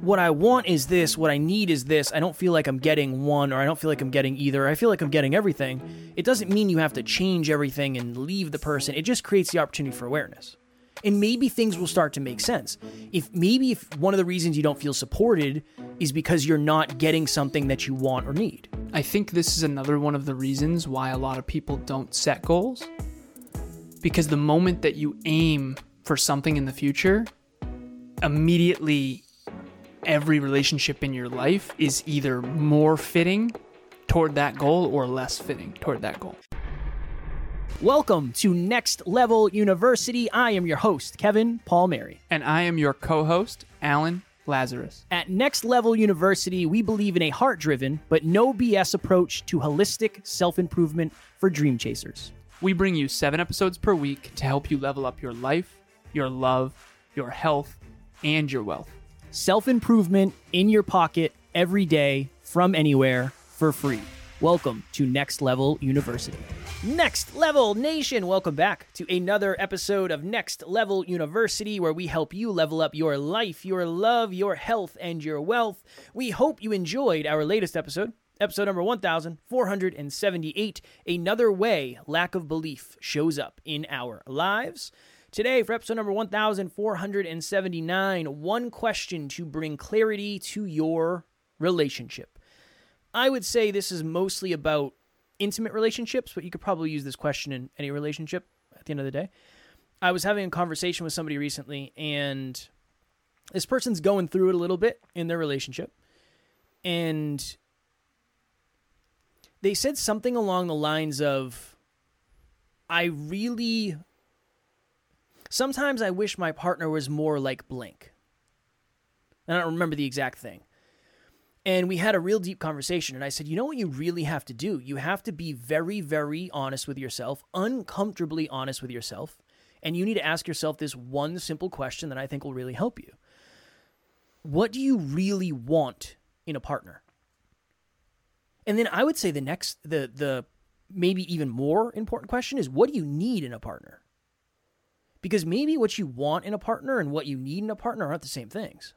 what I want is this, what I need is this. I don't feel like I'm getting one, or I don't feel like I'm getting either. I feel like I'm getting everything. It doesn't mean you have to change everything and leave the person. It just creates the opportunity for awareness. And maybe things will start to make sense. If maybe if one of the reasons you don't feel supported is because you're not getting something that you want or need. I think this is another one of the reasons why a lot of people don't set goals. Because the moment that you aim for something in the future, immediately every relationship in your life is either more fitting toward that goal or less fitting toward that goal. Welcome to Next Level University. I am your host, Kevin Palmieri. And I am your co host, Alan Lazaros. At Next Level University, we believe in a heart driven, but no BS approach to holistic self improvement for dream chasers. We bring you seven episodes per week to help you level up your life, your love, your health, and your wealth. Self improvement in your pocket every day from anywhere for free. Welcome to Next Level University. Next Level Nation, welcome back to another episode of Next Level University, where we help you level up your life, your love, your health, and your wealth. We hope you enjoyed our latest episode, episode number 1478 Another Way Lack of Belief Shows Up in Our Lives. Today, for episode number 1479, one question to bring clarity to your relationship. I would say this is mostly about intimate relationships, but you could probably use this question in any relationship at the end of the day. I was having a conversation with somebody recently, and this person's going through it a little bit in their relationship. And they said something along the lines of, I really. Sometimes I wish my partner was more like blank. And I don't remember the exact thing. And we had a real deep conversation. And I said, you know what you really have to do? You have to be very, very honest with yourself, uncomfortably honest with yourself. And you need to ask yourself this one simple question that I think will really help you. What do you really want in a partner? And then I would say the next, the, the maybe even more important question is what do you need in a partner? Because maybe what you want in a partner and what you need in a partner aren't the same things.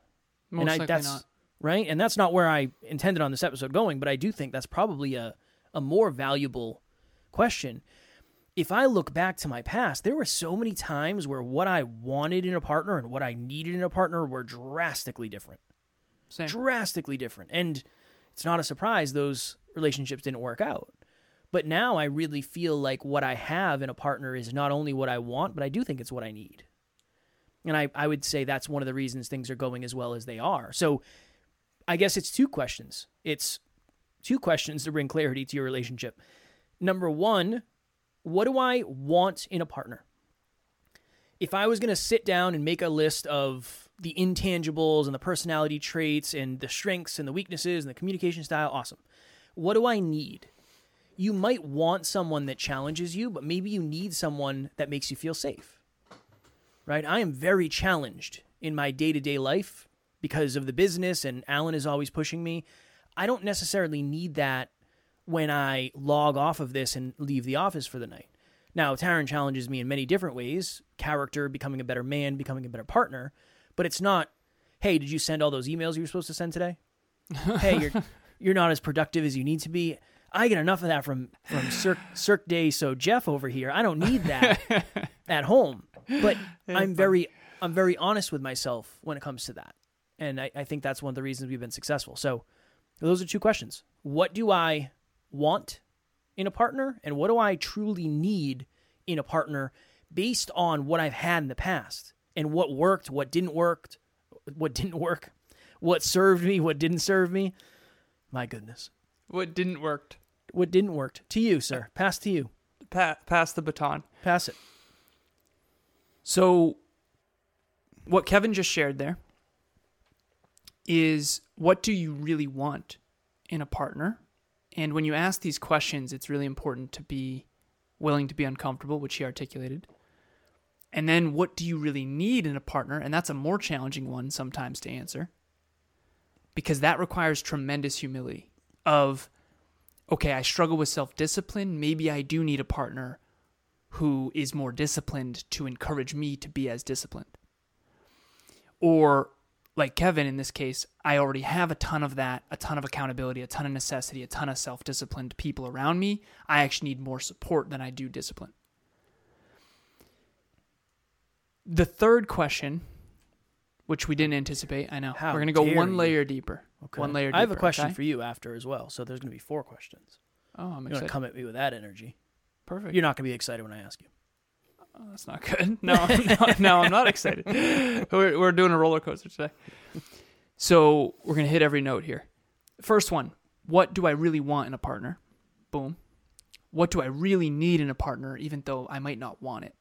Most and I, that's not. right, and that's not where I intended on this episode going, but I do think that's probably a a more valuable question. If I look back to my past, there were so many times where what I wanted in a partner and what I needed in a partner were drastically different. Same. Drastically different. And it's not a surprise those relationships didn't work out. But now I really feel like what I have in a partner is not only what I want, but I do think it's what I need. And I, I would say that's one of the reasons things are going as well as they are. So I guess it's two questions. It's two questions to bring clarity to your relationship. Number one, what do I want in a partner? If I was going to sit down and make a list of the intangibles and the personality traits and the strengths and the weaknesses and the communication style, awesome. What do I need? You might want someone that challenges you, but maybe you need someone that makes you feel safe right? I am very challenged in my day to day life because of the business, and Alan is always pushing me. I don't necessarily need that when I log off of this and leave the office for the night. Now, Taryn challenges me in many different ways character, becoming a better man, becoming a better partner. But it's not, hey, did you send all those emails you were supposed to send today? hey, you're, you're not as productive as you need to be. I get enough of that from from Cirque, Cirque Day So Jeff over here. I don't need that at home. But I'm very I'm very honest with myself when it comes to that. And I, I think that's one of the reasons we've been successful. So those are two questions. What do I want in a partner? And what do I truly need in a partner based on what I've had in the past and what worked, what didn't work, what didn't work, what served me, what didn't serve me. My goodness. What didn't What didn't work. To you, sir. Pass to you. Pa- pass the baton. Pass it. So, what Kevin just shared there is what do you really want in a partner? And when you ask these questions, it's really important to be willing to be uncomfortable, which he articulated. And then what do you really need in a partner? And that's a more challenging one sometimes to answer because that requires tremendous humility of okay, I struggle with self-discipline, maybe I do need a partner who is more disciplined to encourage me to be as disciplined. Or like Kevin in this case, I already have a ton of that, a ton of accountability, a ton of necessity, a ton of self disciplined people around me. I actually need more support than I do discipline. The third question, which we didn't anticipate, I know. How We're going to go one you. layer deeper. Okay. One layer I have a question okay? for you after as well. So there's going to be four questions. Oh, I'm You're going excited. to come at me with that energy. Perfect. You're not going to be excited when I ask you. Oh, that's not good. No, no, no, I'm not excited. We're, we're doing a roller coaster today. So we're going to hit every note here. First one What do I really want in a partner? Boom. What do I really need in a partner, even though I might not want it?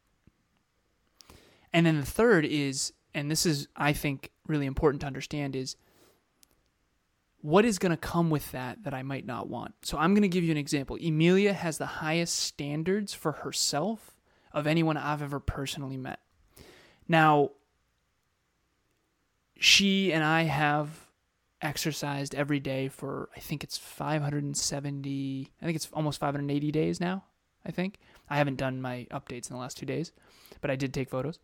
And then the third is, and this is, I think, really important to understand, is what is going to come with that that I might not want? So I'm going to give you an example. Emilia has the highest standards for herself of anyone I've ever personally met. Now, she and I have exercised every day for I think it's 570 I think it's almost 580 days now I think I haven't done my updates in the last 2 days but I did take photos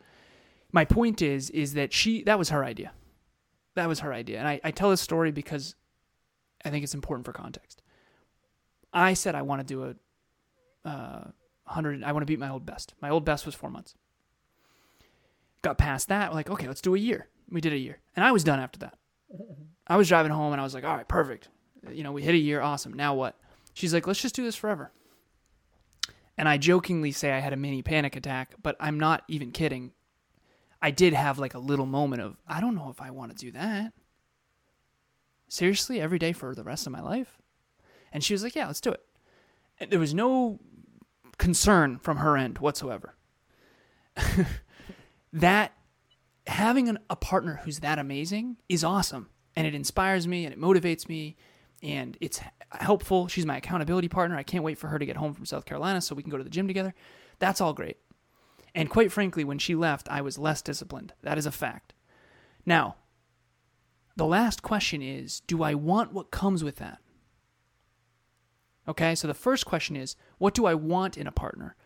my point is is that she that was her idea that was her idea and I, I tell this story because I think it's important for context I said I want to do a uh, 100 I want to beat my old best my old best was 4 months got past that like okay let's do a year we did a year and I was done after that I was driving home and I was like, all right, perfect. You know, we hit a year. Awesome. Now what? She's like, let's just do this forever. And I jokingly say I had a mini panic attack, but I'm not even kidding. I did have like a little moment of, I don't know if I want to do that. Seriously, every day for the rest of my life? And she was like, yeah, let's do it. And there was no concern from her end whatsoever. that having an, a partner who's that amazing is awesome. And it inspires me and it motivates me and it's helpful. She's my accountability partner. I can't wait for her to get home from south carolina so we can go to the gym together. That's all great. And quite frankly when she left i was less disciplined. That is a fact. Now the last question is do i want what comes with that? Okay so the first question is what do i want in a partner?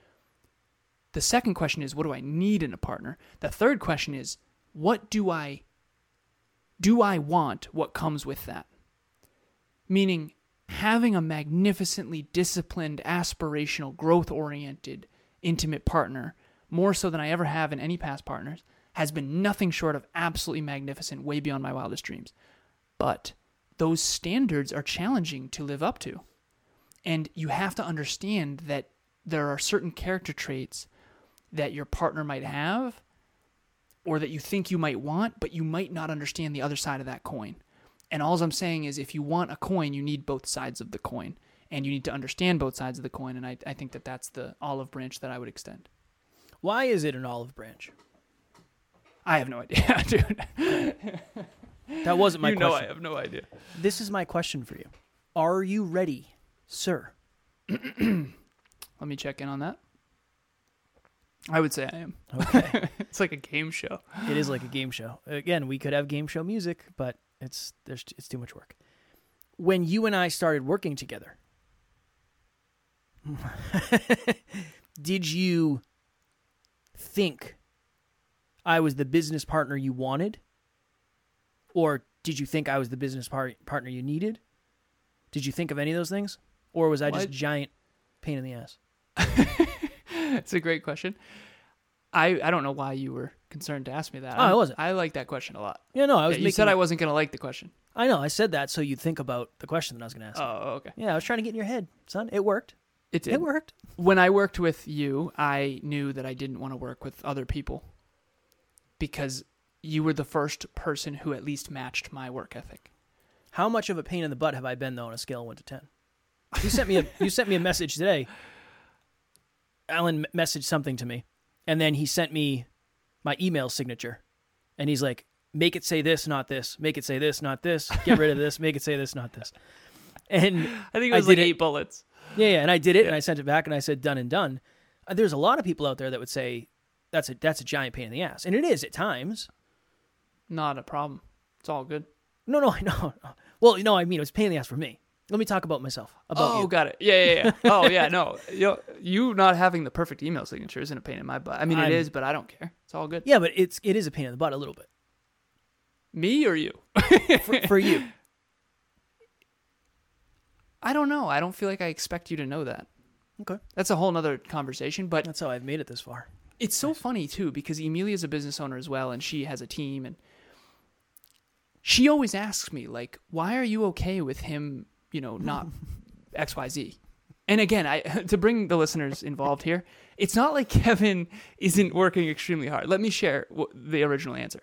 The second question is what do i need in a partner? The third question is what do I do I want what comes with that? Meaning having a magnificently disciplined, aspirational, growth oriented, intimate partner, more so than I ever have in any past partners, has been nothing short of absolutely magnificent, way beyond my wildest dreams. But those standards are challenging to live up to. And you have to understand that there are certain character traits that your partner might have or that you think you might want, but you might not understand the other side of that coin. And all I'm saying is if you want a coin, you need both sides of the coin. And you need to understand both sides of the coin. And I, I think that that's the olive branch that I would extend. Why is it an olive branch? I have no idea, dude. That wasn't my you know I have no idea. This is my question for you. Are you ready, sir? Let me check in on that. I would say I am. Okay. It's like a game show. it is like a game show. Again, we could have game show music, but it's there's it's too much work. When you and I started working together, did you think I was the business partner you wanted? Or did you think I was the business par- partner you needed? Did you think of any of those things? Or was I just What? giant pain in the ass? It's a great question. I, I don't know why you were concerned to ask me that. Oh, I wasn't. I like that question a lot. Yeah, no, I was Yeah, you making said I wasn't going to like the question. I know, I said that so you'd think about the question that I was going to ask. Oh, okay. Yeah, I was trying to get in your head, son. It worked. It did. It worked. when I worked with you, I knew that I didn't want to work with other people because you were the first person who at least matched my work ethic. How much of a pain in the butt have I been though on a scale of one to ten? You sent me a you sent me a message today. Alan messaged something to me, and then he sent me my email signature, and he's like, "Make it say this, not this. Make it say this, not this. Get rid of this. Make it say this, not this." And I think it I was like did it- eight bullets. yeah, yeah, and I did it, and I sent it back, and I said done and done. Uh, There's a lot of people out there that would say that's a that's a giant pain in the ass, and it is at times. Not a problem. It's all good. No, no, no. no. Well, you know, I mean it was a pain in the ass for me. Let me talk about myself. About oh, you. got it. Yeah, yeah, yeah. oh, yeah. No, you you not having the perfect email signature isn't a pain in my butt. I mean, I'm- it is, but I don't care. It's all good. Yeah, but it's it is a pain in the butt a little bit. Me or you? for, for you? I don't know. I don't feel like I expect you to know that. Okay, That's a whole nother conversation, but that's how I've made it this far. It's so funny too because Emilia's a business owner as well and she has a team and she always asks me like why are you okay with him you know not xyz and again i to bring the listeners involved here it's not like kevin isn't working extremely hard. Let me share the original answer.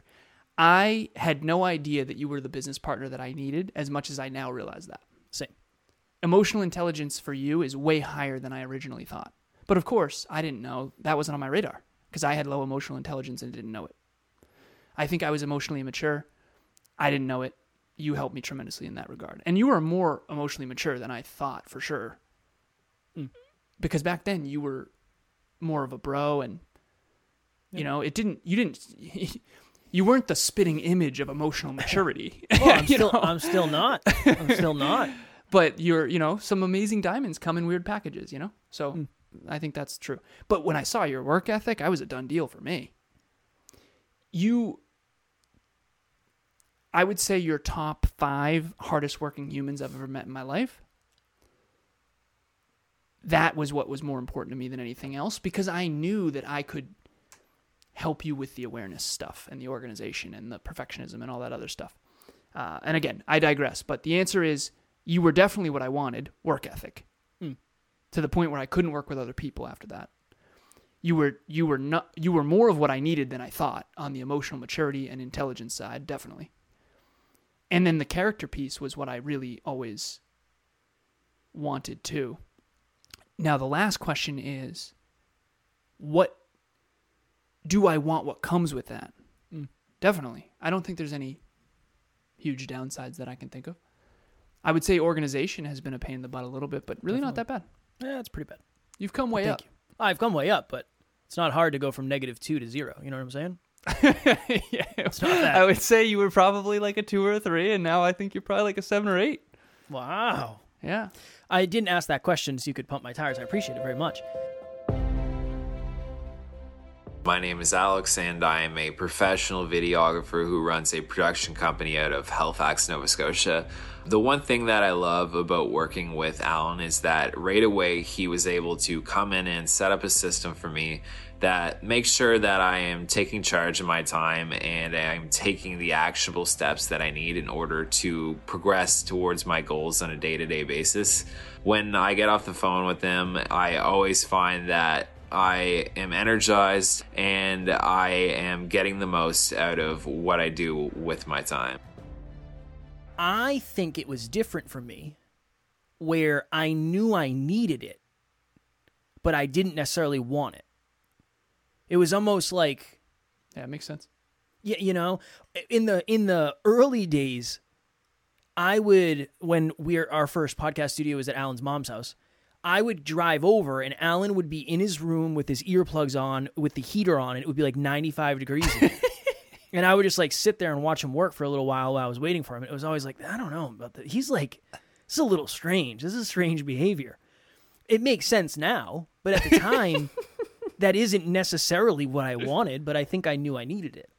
I had no idea that you were the business partner that i needed as much as i now realize that. Same. emotional intelligence for you is way higher than I originally thought. But of course, I didn't know. That wasn't on my radar because I had low emotional intelligence and didn't know it. I think I was emotionally immature. I didn't know it. You helped me tremendously in that regard. And you were more emotionally mature than I thought for sure. Mm. Because back then you were more of a bro and you know, it didn't you didn't you weren't the spitting image of emotional maturity. Well, I'm You still, know? I'm still not. I'm still not. but you're you know some amazing diamonds come in weird packages you know so Hmm. I think that's true. But when i saw your work ethic i was a done deal for me. You i would say your top five hardest working humans i've ever met in my life. That was what was more important to me than anything else because i knew that i could help you with the awareness stuff and the organization and the perfectionism and all that other stuff. Uh, and again i digress but the answer is you were definitely what I wanted work ethic. To the point where I couldn't work with other people after that. You were you were not you were more of what I needed than I thought on the emotional maturity and intelligence side, definitely. And then the character piece was what I really always wanted too. Now the last question is what do I want what comes with that? Hmm. Definitely. I don't think there's any huge downsides that I can think of. I would say organization has been a pain in the butt a little bit, but really not that bad. Yeah, it's pretty bad. You've come way up. you. I've come way up, but it's not hard to go from negative two to zero. You know what I'm saying? yeah, It's not that. I would say you were probably like a two or a three, and now I think you're probably like a seven or eight. Wow. Yeah. I didn't ask that question so you could pump my tires. I appreciate it very much. My name is Alex, and I am a professional videographer who runs a production company out of Halifax, Nova Scotia. The one thing that I love about working with Alan is that right away he was able to come in and set up a system for me that makes sure that I am taking charge of my time and I'm taking the actionable steps that I need in order to progress towards my goals on a day to day basis. When I get off the phone with him, I always find that I am energized and I am getting the most out of what I do with my time. I think it was different for me where I knew I needed it, but I didn't necessarily want it. It was almost like Yeah, it makes sense. y- you know in the in the early days i would when we're our first podcast studio was at alan's mom's house i would drive over and alan would be in his room with his earplugs on with the heater on and it would be like 95 degrees. And i would just like sit there and watch him work for a little while while i was waiting for him. It was always like i don't know about that he's like this is a little strange. This is strange behavior. It makes sense now but at the time that isn't necessarily what i wanted but i think i knew i needed it.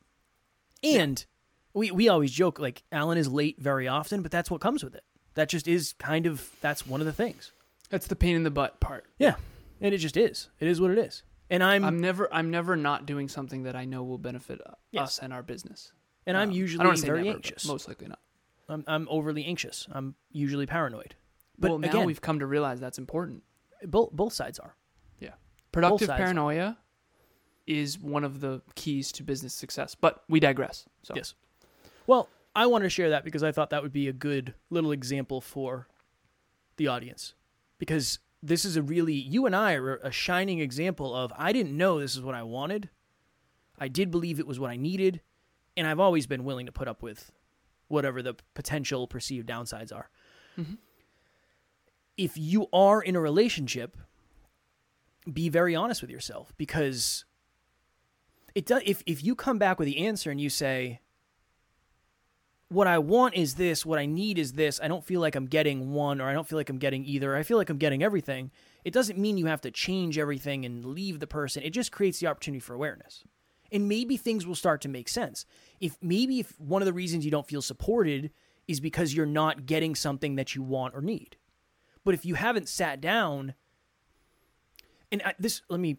And we we always joke like Alan is late very often, but that's what comes with it. That just is kind of that's one of the things. That's the pain in the butt part. Yeah. And it just is. It is what it is. And I'm, I'm never I'm never not doing something that I know will benefit uh, Yes. us and our business. and I'm Um, I usually don't very never, anxious. Most likely not. I'm I'm overly anxious. I'm usually paranoid. But well, now again, we've come to realize that's important. both both sides are. Yeah. Productive paranoia is one of the keys to business success. But we digress. So Yes. Well, I wanted to share that because I thought that would be a good little example for the audience. Because this is a really, you and I are a shining example of I didn't know this is what I wanted. I did believe it was what I needed. And I've always been willing to put up with whatever the potential perceived downsides are. Mm-hmm. If you are in a relationship, be very honest with yourself because it does if if you come back with the answer and you say what I want is this, what I need is this. I don't feel like I'm getting one or I don't feel like I'm getting either. I feel like I'm getting everything. It doesn't mean you have to change everything and leave the person. It just creates the opportunity for awareness. And maybe things will start to make sense. If maybe if one of the reasons you don't feel supported is because you're not getting something that you want or need. But if you haven't sat down and I, this let me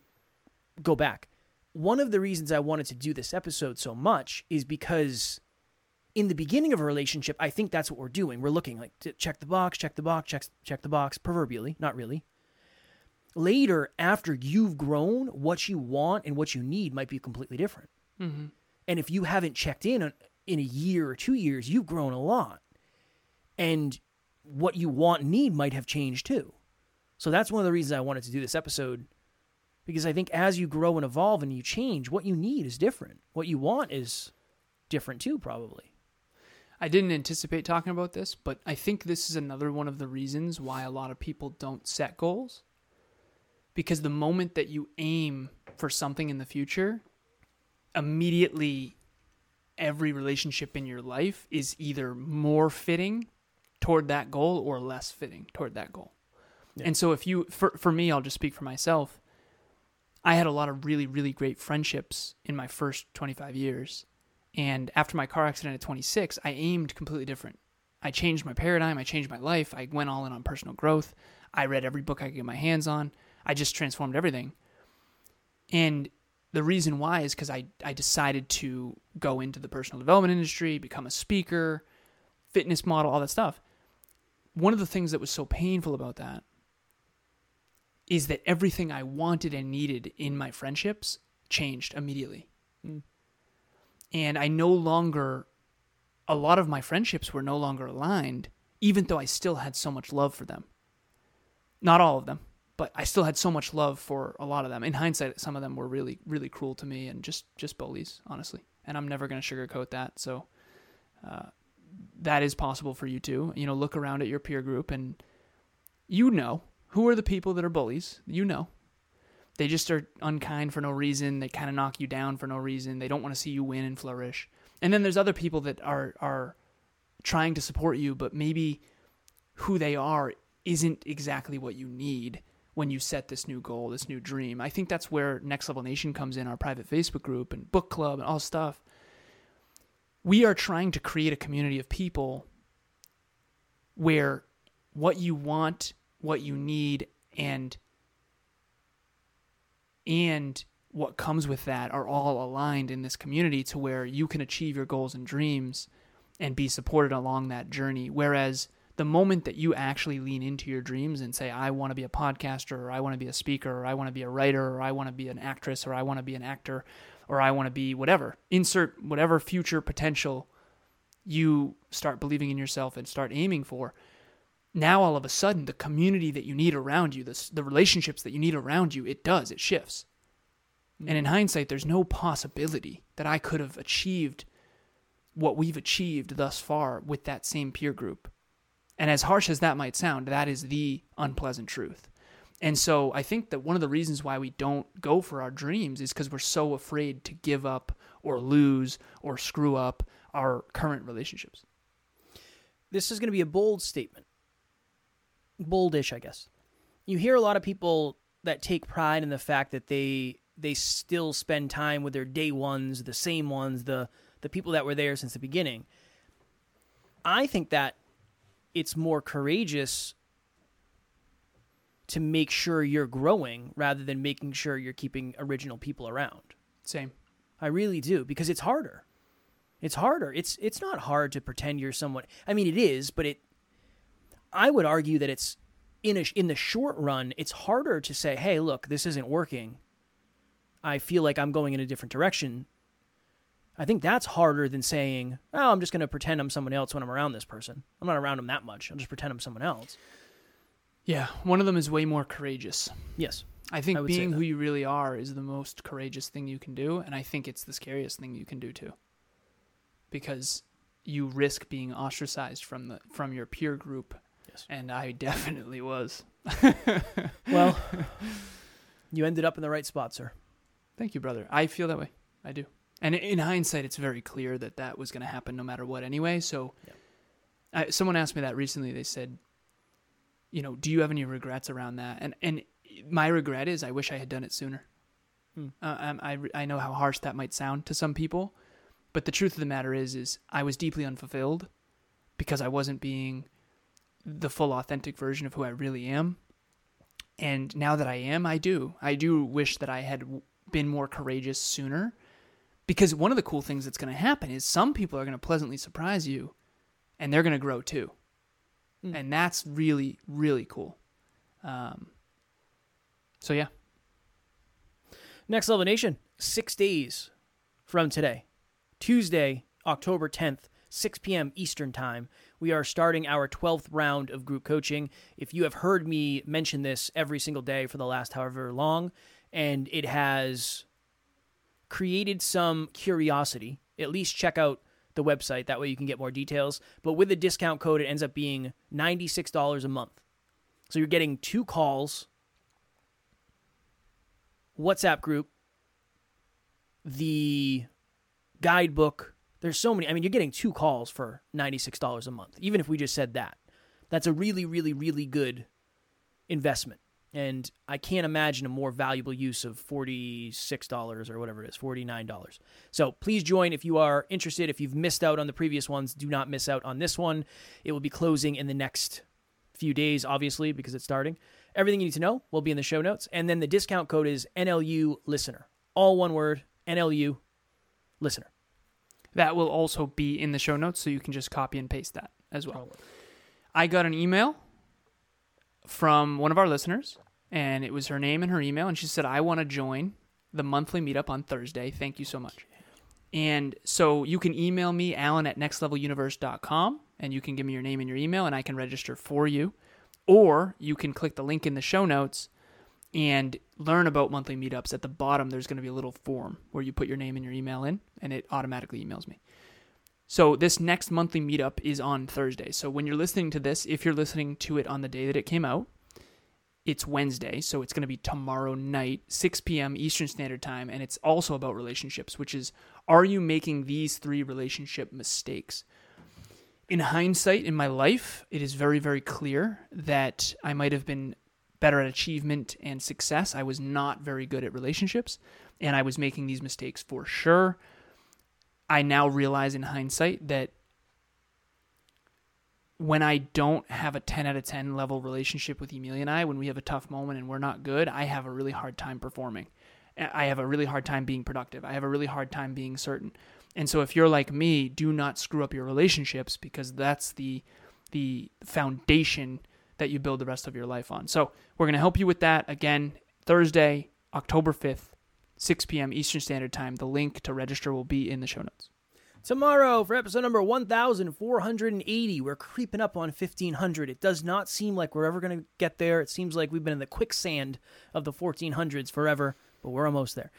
go back. One of the reasons I wanted to do this episode so much is because in the beginning of a relationship, I think that's what we're doing. We're looking like to check the box, check the box, check check the box, proverbially, not really. Later, after you've grown, what you want and what you need might be completely different. Mm-hmm. And if you haven't checked in in a year or two years, you've grown a lot. And what you want and need might have changed too. So that's one of the reasons I wanted to do this episode because I think as you grow and evolve and you change, what you need is different. What you want is different too, probably. I didn't anticipate talking about this, but I think this is another one of the reasons why a lot of people don't set goals. Because the moment that you aim for something in the future, immediately every relationship in your life is either more fitting toward that goal or less fitting toward that goal. Yeah. And so if you for for me, I'll just speak for myself. I had a lot of really really great friendships in my first 25 years. And after my car accident at 26, I aimed completely different. I changed my paradigm, I changed my life, I went all in on personal growth. I read every book I could get my hands on. I just transformed everything. And the reason why is because I, I decided to go into the personal development industry, become a speaker, fitness model, all that stuff. One of the things that was so painful about that is that everything I wanted and needed in my friendships changed immediately. Mm. And I no longer, a lot of my friendships were no longer aligned, even though I still had so much love for them. Not all of them, but I still had so much love for a lot of them. In hindsight, some of them were really, really cruel to me and just, just bullies, honestly. And I'm never going to sugarcoat that. So, uh, that is possible for you too. You know, look around at your peer group and you know who are the people that are bullies? You know. They just are unkind for no reason. They kind of knock you down for no reason. They don't want to see you win and flourish. And then there's other people that are are trying to support you, but maybe who they are isn't exactly what you need when you set this new goal, this new dream. I think that's where Next Level Nation comes in, our private Facebook group and book club and all stuff. We are trying to create a community of people where what you want what you need and and what comes with that are all aligned in this community to where you can achieve your goals and dreams and be supported along that journey. Whereas the moment that you actually lean into your dreams and say i want to be a podcaster or i want to be a speaker or i want to be a writer or i want to be an actress or i want to be an actor or i want to be whatever insert whatever future potential you start believing in yourself and start aiming for now all of a sudden the community that you need around you, the, the relationships that you need around you, it does, it shifts. And in mm. hindsight, there's no possibility that I could have achieved what we've achieved thus far with that same peer group. And as harsh as that might sound, that is the unpleasant truth. And so I think that one of the reasons why we don't go for our dreams is because we're so afraid to give up or lose or screw up our current relationships. This is going to be a bold statement boldish, I guess. You hear a lot of people that take pride in the fact that they they still spend time with their day ones, the same ones, the the people that were there since the beginning. I think that it's more courageous to make sure you're growing rather than making sure you're keeping original people around. Same. I really do because it's harder. It's harder. It's it's not hard to pretend you're someone. I mean, it is, but it I would argue that it's in a, in the short run, it's harder to say, "Hey, look, this isn't working. I feel like I'm going in a different direction." I think that's harder than saying, "Oh, I'm just going to pretend I'm someone else when I'm around this person. I'm not around them that much. I'll just pretend I'm someone else." Yeah, one of them is way more courageous. Yes. I think I being who you really are is the most courageous thing you can do, and I think it's the scariest thing you can do too. Because you risk being ostracized from the from your peer group Yes. And I definitely was. well, you ended up in the right spot, sir. Thank you, brother. I feel that way. I do. And in hindsight, it's very clear that that was going to happen no matter what anyway. So, yeah. I, someone asked me that recently. They said, you know, do you have any regrets around that? And and my regret is I wish I had done it sooner. Uh, um, I I know how harsh that might sound to some people, but the truth of the matter is, is I was deeply unfulfilled because I wasn't being the full authentic version of who I really am. And now that I am, I do. I do wish that I had been more courageous sooner. Because one of the cool things that's going to happen is some people are going to pleasantly surprise you and they're going to grow too. Mm. And that's really, really cool. Um, so, yeah. Next Level Nation, six days from today, Tuesday, October 10th, 6 p.m. Eastern Time, we are starting our 12th round of group coaching. If you have heard me mention this every single day for the last however long, and it has created some curiosity, at least check out the website. That way you can get more details. But with the discount code, it ends up being $96 a month. So you're getting two calls, WhatsApp group, the guidebook. There's so many. I mean, you're getting two calls for $96 a month, even if we just said that. That's a really, really, really good investment. And I can't imagine a more valuable use of $46 or whatever it is, $49. So please join if you are interested. If you've missed out on the previous ones, do not miss out on this one. It will be closing in the next few days, obviously, because it's starting. Everything you need to know will be in the show notes. And then the discount code is NLU listener. All one word, NLU listener. That will also be in the show notes, so you can just copy and paste that as well. I got an email from one of our listeners, and it was her name and her email, and she said, I want to join the monthly meetup on Thursday. Thank you so much. And so you can email me, Alan at nextleveluniverse.com, and you can give me your name and your email, and I can register for you. Or you can click the link in the show notes and learn about monthly meetups. At the bottom, there's going to be a little form where you put your name and your email in, and it automatically emails me. So this next monthly meetup is on Thursday. So when you're listening to this, if you're listening to it on the day that it came out, it's Wednesday, so it's going to be tomorrow night, 6 p.m. Eastern Standard Time, and it's also about relationships, which is are you making these three relationship mistakes? In hindsight, in my life, it is very, very clear that I might have been better at achievement and success. I was not very good at relationships, and I was making these mistakes for sure. I now realize in hindsight that when I don't have a 10 out of 10 level relationship with Emilia and I, when we have a tough moment and we're not good, I have a really hard time performing. I have a really hard time being productive. I have a really hard time being certain. And so if you're like me, do not screw up your relationships because that's the the foundation that you build the rest of your life on. So we're going to help you with that again Thursday, October 5th, 6 p.m. Eastern Standard Time. The link to register will be in the show notes. Tomorrow for episode number 1480, we're creeping up on 1500. It does not seem like we're ever going to get there. It seems like we've been in the quicksand of the 1400s forever, but we're almost there.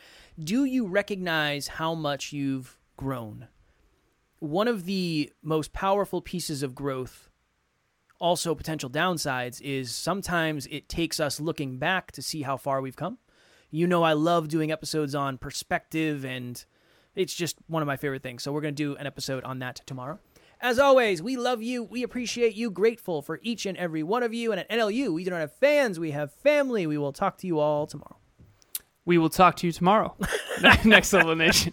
Do you recognize how much you've grown? One of the most powerful pieces of growth, also potential downsides, is sometimes it takes us looking back to see how far we've come. You know, I love doing episodes on perspective and it's just one of my favorite things. So we're going to do an episode on that tomorrow. As always, we love you. We appreciate you. Grateful for each and every one of you. And at NLU, we don't have fans, we have family. We will talk to you all tomorrow. We will talk to you tomorrow. Next Level Nation.